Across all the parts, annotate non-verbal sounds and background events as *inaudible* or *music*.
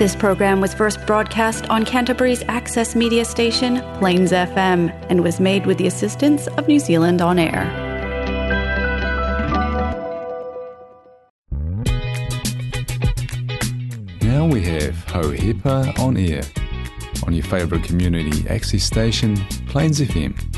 This program was first broadcast on Canterbury's access media station, Plains FM, and was made with the assistance of New Zealand On Air. Now we have Hohepa on air on your favourite community access station, Plains FM.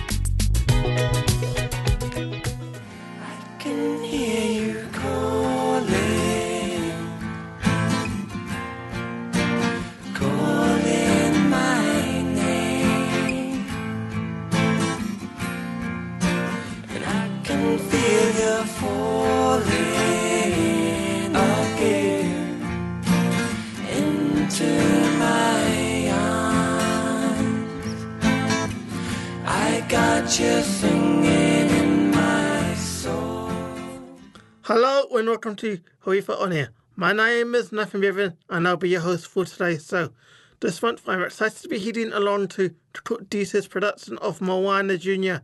Hello and welcome to Hohepa On Air. My name is Nathan Bevan and I'll be your host for today. So, this month I'm excited to be heading along to, Cook Deese's production of Moana Jr.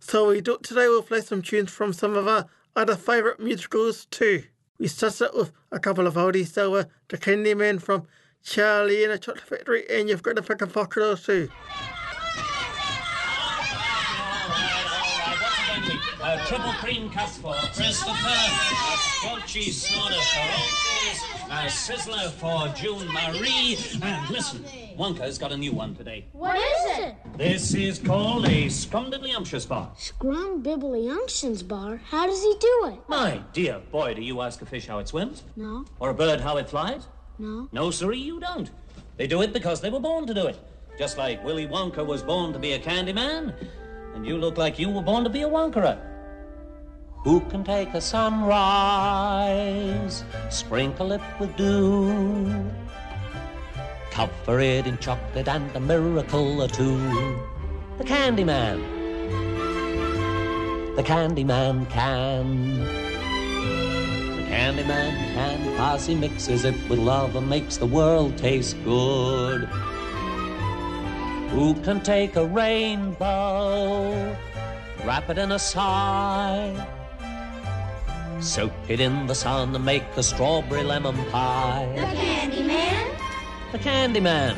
So, we do, today we'll play some tunes from some of our other favourite musicals too. We started with a couple of oldies, so uh, The Candyman from Charlie and the Chocolate Factory, and you've got pick a pocket or two. Uh, triple cream cuss for Christopher. A smoked cheese for Otis. A sizzler for June Marie. And listen, Wonka's got a new one today. What is it? This is called a scrumdiddlyumptious bar. Scrum Bibbly bar. How does he do it? My dear boy, do you ask a fish how it swims? No, Or a bird how it flies? no. No, sirree, you don't. They do it because they were born to do it. Just like Willy Wonka was born to be a candy man, and you look like you were born to be a Wonkerer. Who can take a sunrise, sprinkle it with dew, cover it in chocolate and a miracle or two? The Candy Man. The Candy Man can. The Candyman can, cause he mixes it with love and makes the world taste good. Who can take a rainbow, wrap it in a sigh, soak it in the sun and make a strawberry lemon pie? The candyman? The Candyman.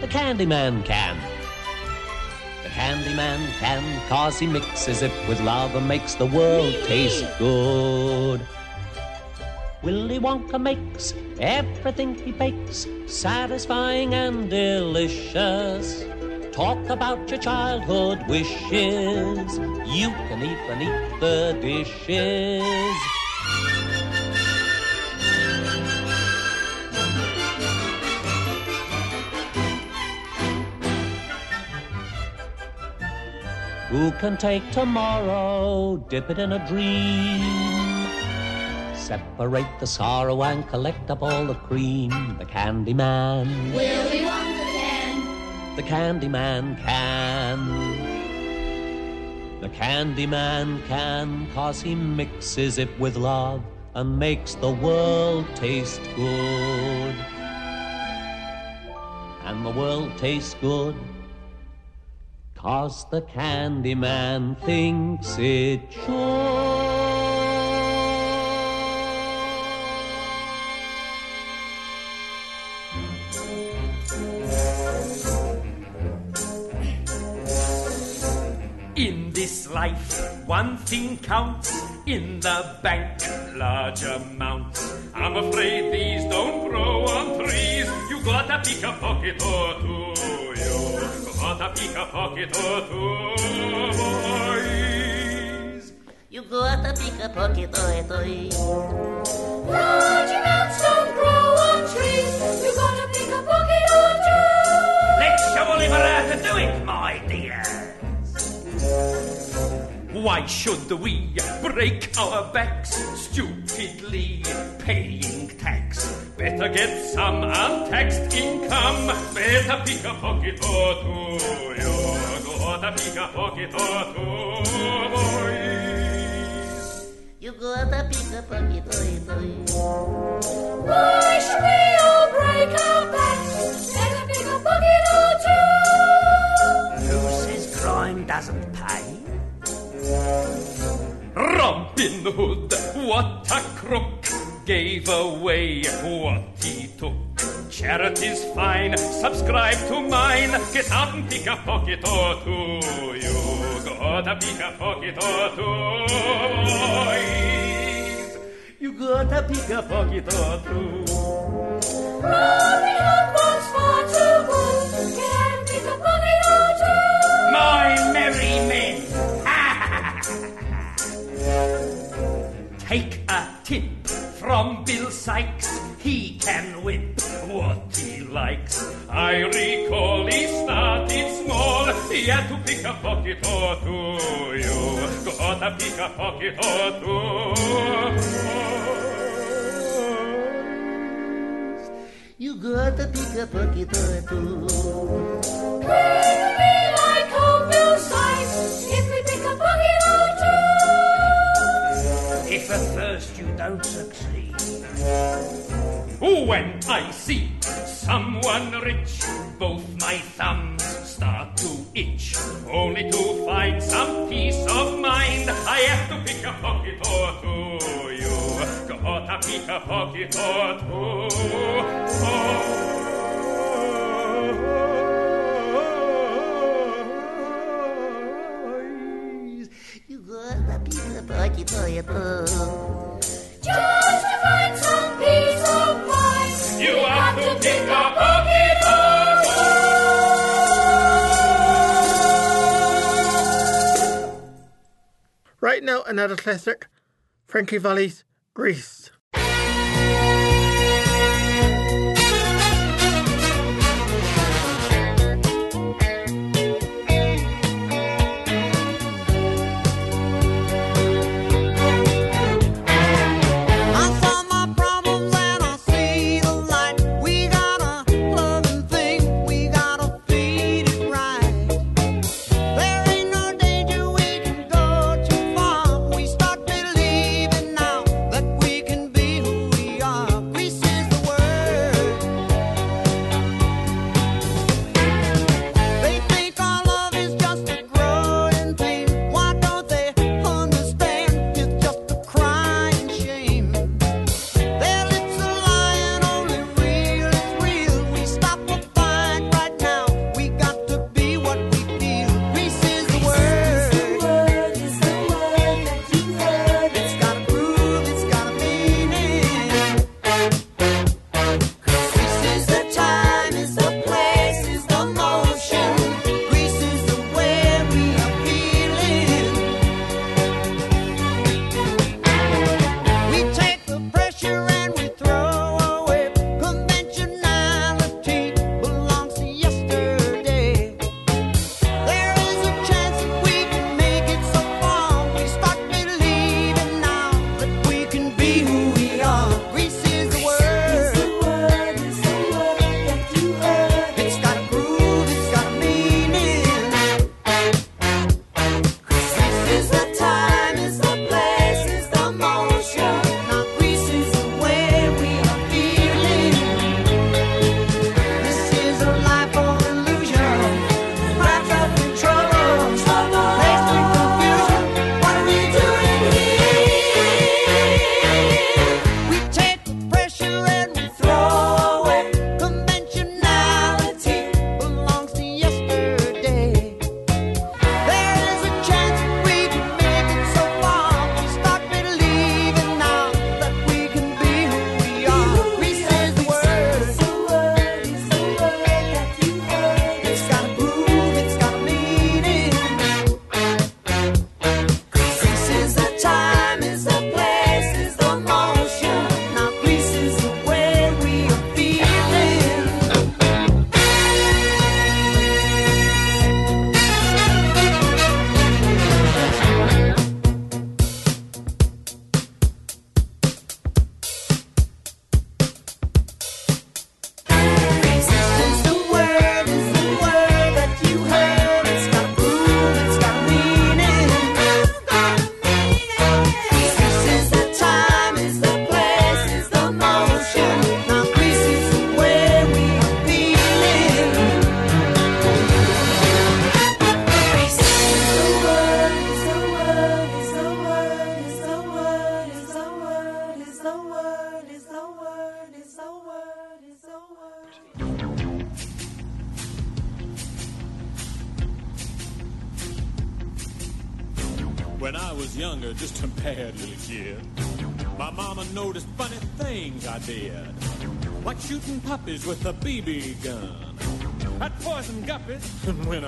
The Candyman can. The Candyman can, cause he mixes it with love and makes the world taste good. Willy Wonka makes everything he bakes satisfying and delicious. Talk about your childhood wishes. You can even eat the dishes. Who can take tomorrow, dip it in a dream? Separate the sorrow and collect up all the cream. The Candy Man. The Candy Man can. The Candy Man can, cause he mixes it with love and makes the world taste good. And the world tastes good. Cause the Candy Man thinks it should. One thing counts in the bank, large amounts. I'm afraid these don't grow on trees. You gotta pick a pocket or two. You gotta pick a pocket or two, boys. You gotta pick a pocket or toy. Large amounts don't grow on trees. You gotta pick a pocket or two. Let's show Oliver how to do it, my dear. Why should we break our backs stupidly paying tax? Better get some untaxed income. Better pick a pocket or two. You gotta pick a pocket or two, boys. You gotta pick a pocket or toy. Why should we all break our backs? Better pick a pocket or two. Who says crime doesn't pay? Robin Hood, what a crook, gave away what he took. Charity's fine. Subscribe to mine. Get out and pick a pocket or two. You gotta pick a pocket or two. You gotta pick a pocket or two. Robin Hood I recall he started small. He had to pick a pocket or two. You gotta pick a pocket or two. You gotta pick a pocket or two. We'll be like old Bill Sikes if we pick a pocket or two. If at first you don't succeed. Oh, when I see someone rich, both my thumbs start to itch. Only to find some peace of mind, I have to pick a pocket or two. You gotta pick a pocket or two. Oh. You gotta pick a pocket or two. Right now, another classic Frankie Valli's Grease.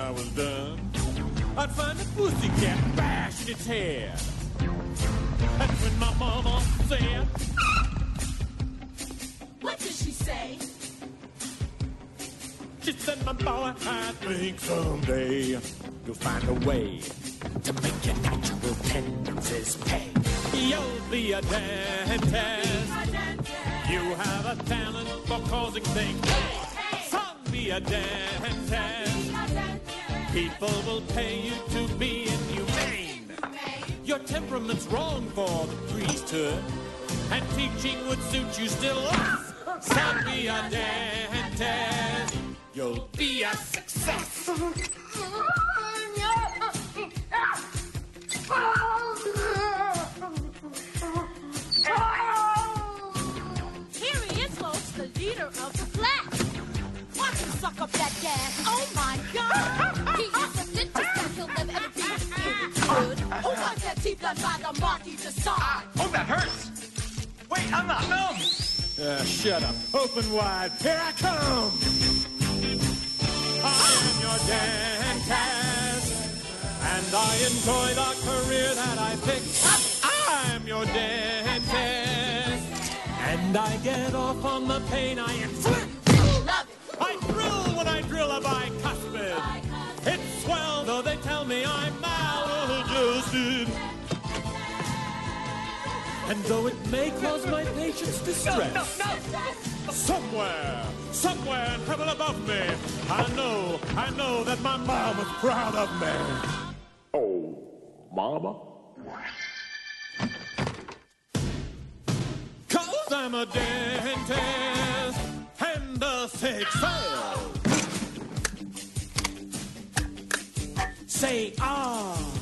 I was done, I'd find a pussycat bash in its head. That's when my mama said, What did she say? She said, my boy, I think someday you'll find a way to make your natural tendencies pay. You'll be a dentist. You have a talent for causing things. Son, be a dentist. People will pay you to be inhumane. Your temperament's wrong for the priesthood, and teaching would suit you still less. Dentist. You'll be a success. Here he is, folks, the leader of the class. Watch him suck up that gas. Oh my wants that teeth by the Marquis de Sade? Oh, that hurts. Wait, I'm not numb. Uh, shut up. Open wide. Here I come. I am your dentist, and I enjoy the career that I picked. I'm your dentist, and I get off on the pain I inflict. I thrill when I drill a bicuspid. It's swell, though they tell me I'm maladjusted. And though it may cause my patients distress, somewhere, somewhere in heaven above me, I know, I know that my mom is proud of me. Oh, mama? Cause I'm a dentist and a sick soul. Say ah.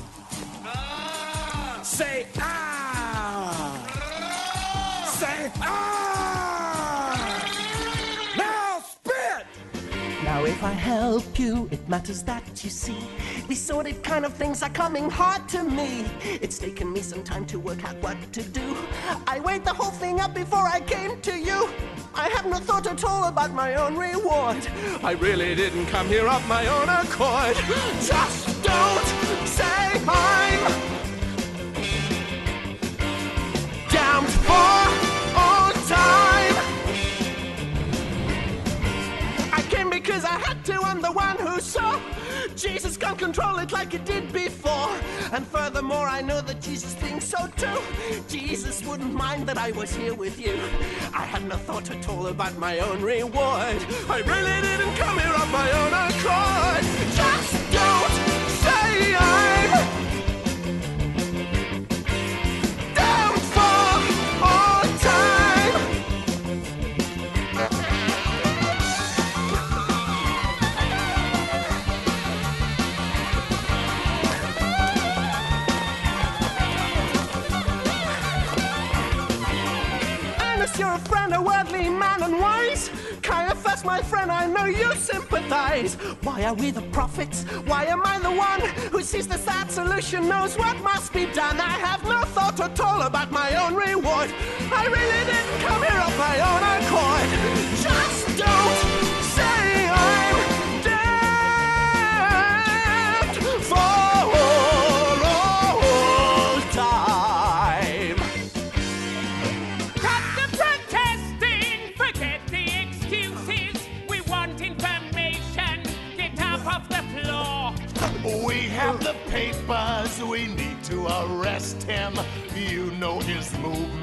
Help you, it matters that you see. These sordid kind of things are coming hard to me. It's taken me some time to work out what to do. I weighed the whole thing up before I came to you. I have no thought at all about my own reward. I really didn't come here of my own accord. *gasps* Just don't say I'm Because I had to. I'm the one who saw Jesus can't control it like it did before. And furthermore, I know that Jesus thinks so too. Jesus wouldn't mind that I was here with you. I had no thought at all about my own reward. I really didn't come here of my own accord. Just you're a friend, a worldly man and wise. Caiaphas, my friend, I know you sympathize. Why are we the prophets? Why am I the one who sees the sad solution, knows what must be done? I have no thought at all about my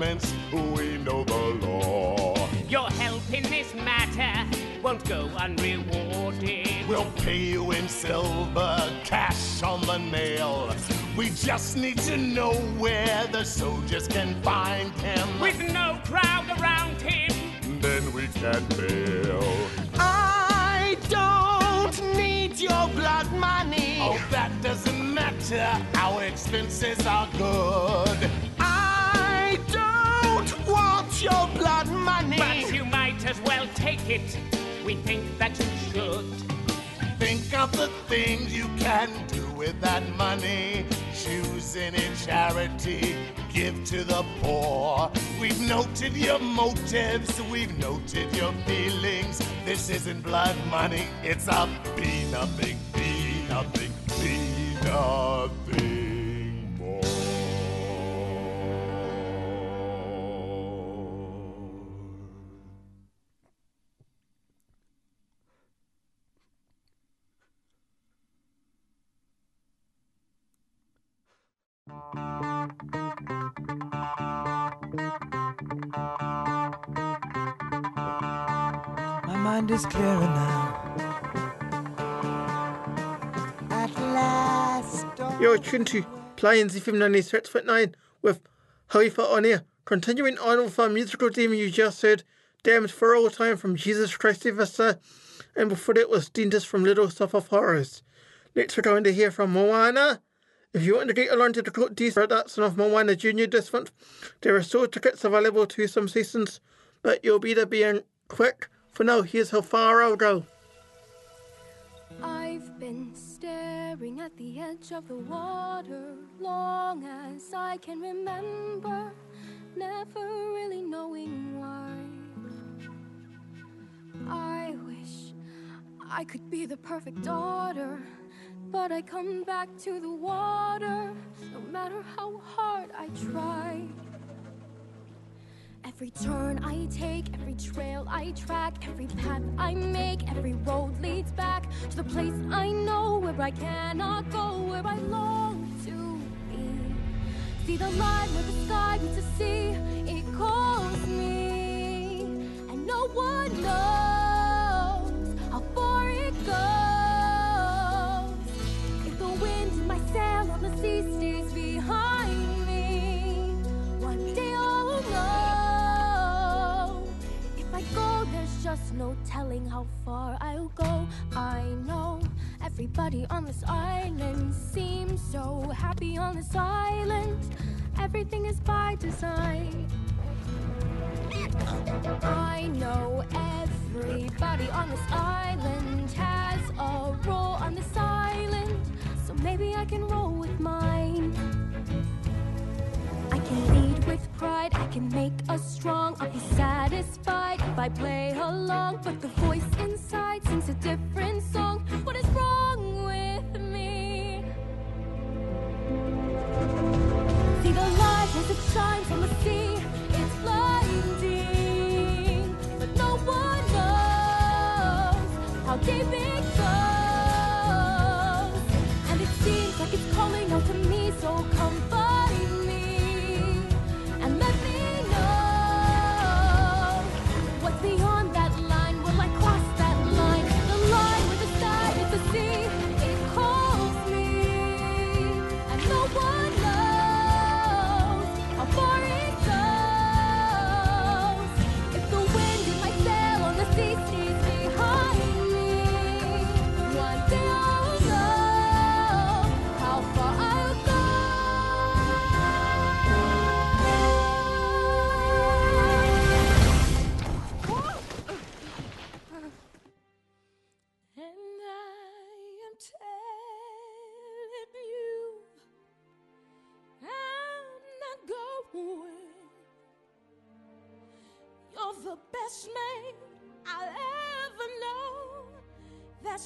his we know the law. Your help in this matter won't go unrewarded. We'll pay you in silver, cash on the nail. We just need to know where the soldiers can find him. With no crowd around him. Then we can bail. I don't need your blood money. Oh, that doesn't matter. Our expenses are good. Well take it. we think that you should. Think of the things you can do with that money. Choose any charity, give to the poor. We've noted your motives, we've noted your feelings. This isn't blood money, it's a B, nothing, B, nothing, B, nothing mind is clearer now. At last. You're tuned to Plains FM 96.9 with Hohepa on air. Continuing on with our musical theme you just heard, Damned for All Time from Jesus Christ Superstar, and before that was Dentist from Little Shop of Horrors. Next we're going to hear from Moana. If you want to get along to the Court D production of Moana Junior this month, there are still tickets available to some seasons, but you'll be there being quick. For now, here's how far I'll go. I've been staring at the edge of the water long as I can remember, never really knowing why. I wish I could be the perfect daughter, but I come back to the water no matter how hard I try. Every turn I take, every trail I track, every path I make, every road leads back to the place I know where I cannot go, where I long to be. See the line where the sky meets the sea, it calls me, and no one knows no telling how far I'll go. I know everybody on this island seems so happy on this island. Everything is by design. I know everybody on this island has a role on this island, so maybe I can roll with mine. I can lead with pride, I can make us strong. I'll be satisfied if I play along, but the voice inside sings a different song. What is wrong with me? See the light as it shines on the sea. It's blinding, but no one knows how deep it goes. And it seems like it's calling out to me, so what's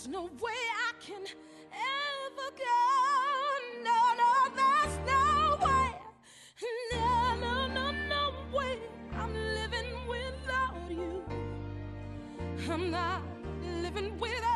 There's no way I can ever go. No, no, there's no way. No, no, no, no way. I'm living without you. I'm not living without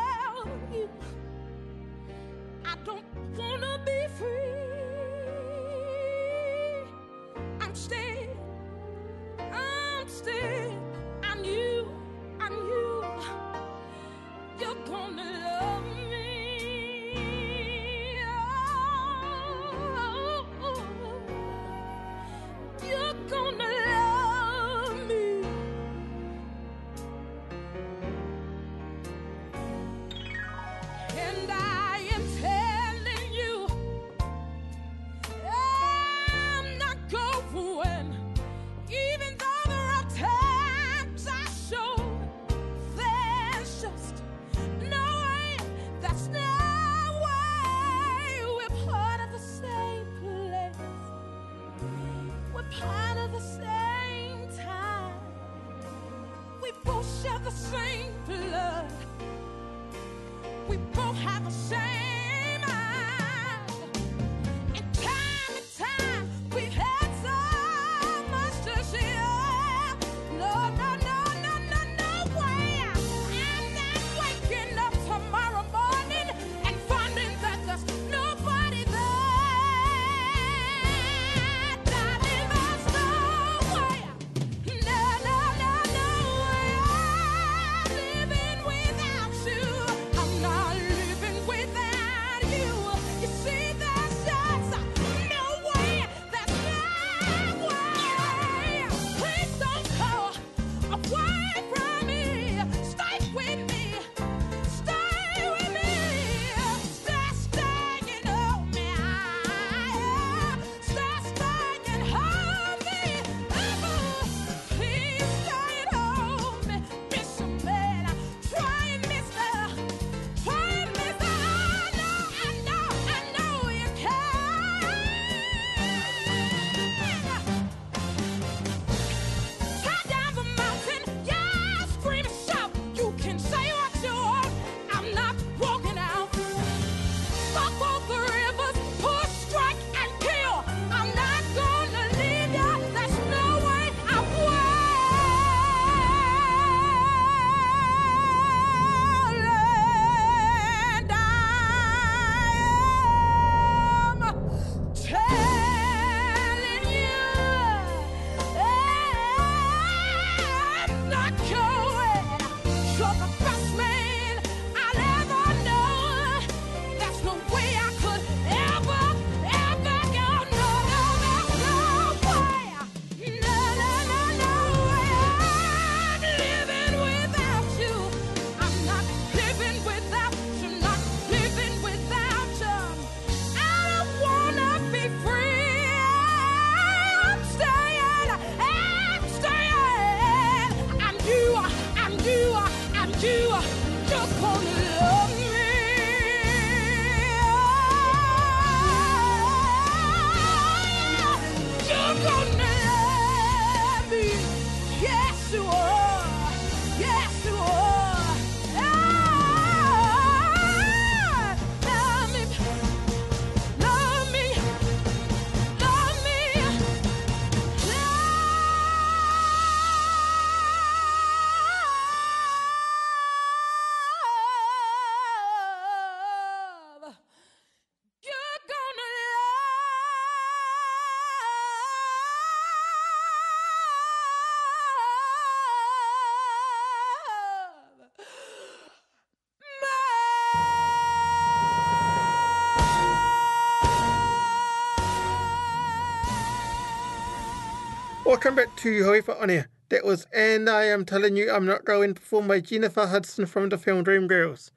Welcome back to Hohepa On Air. That was And I Am Telling You I'm Not Going, performed by Jennifer Hudson from the film Dreamgirls.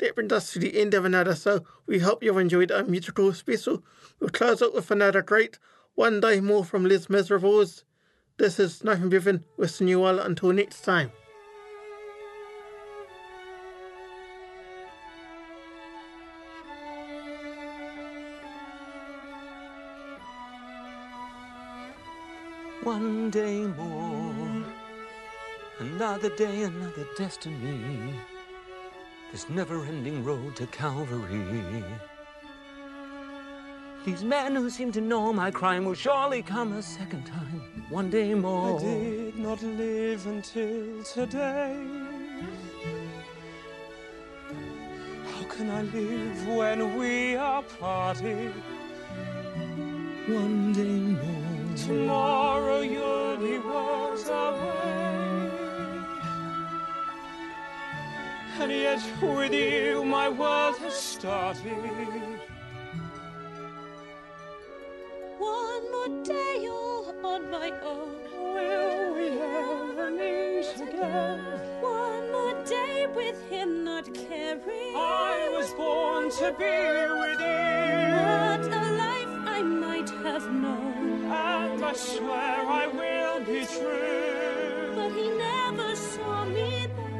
That brings us to the end of another show. We hope you've enjoyed our musical special. We'll close out with another great One Day More from Les Miserables. This is Nathan Bevan you all until next time. One day more, another day, another destiny. This never ending road to Calvary. These men who seem to know my crime will surely come a second time. One day more. I did not live until today. How can I live when we are parted? One day more. Tomorrow you'll be worlds away. And yet with you my world has started. One more day all on my own. Will we ever meet again? One more day with him not caring. I was born to be with you. What a life I might have known. And I swear I will be true. But he never saw me there.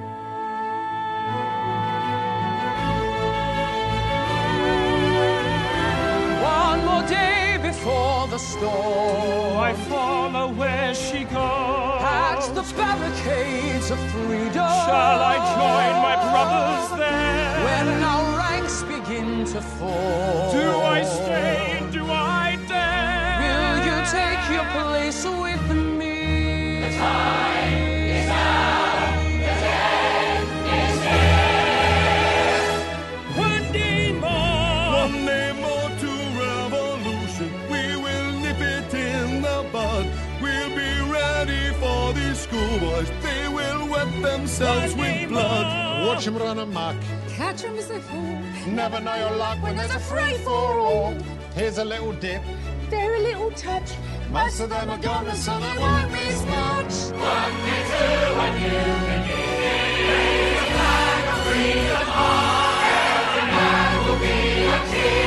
One more day before the storm. I follow where she goes. At the barricades of freedom. Shall I join my brothers there? When our ranks begin to fall. Do I stay? Do I dare? Will you take your place with me? The time is now. The end is here. One day more. One day more to revolution. We will nip it in the bud. We'll be ready for these schoolboys. They will wet themselves with blood. Watch them run amok. Catch Catch 'em as they fall. Never know your luck when there's a free for all. Here's a little dip. Very little touch. Most of them are gone, so they won't miss much. One day, two, and you begin. Raise a flag of freedom high. Every man will be a king.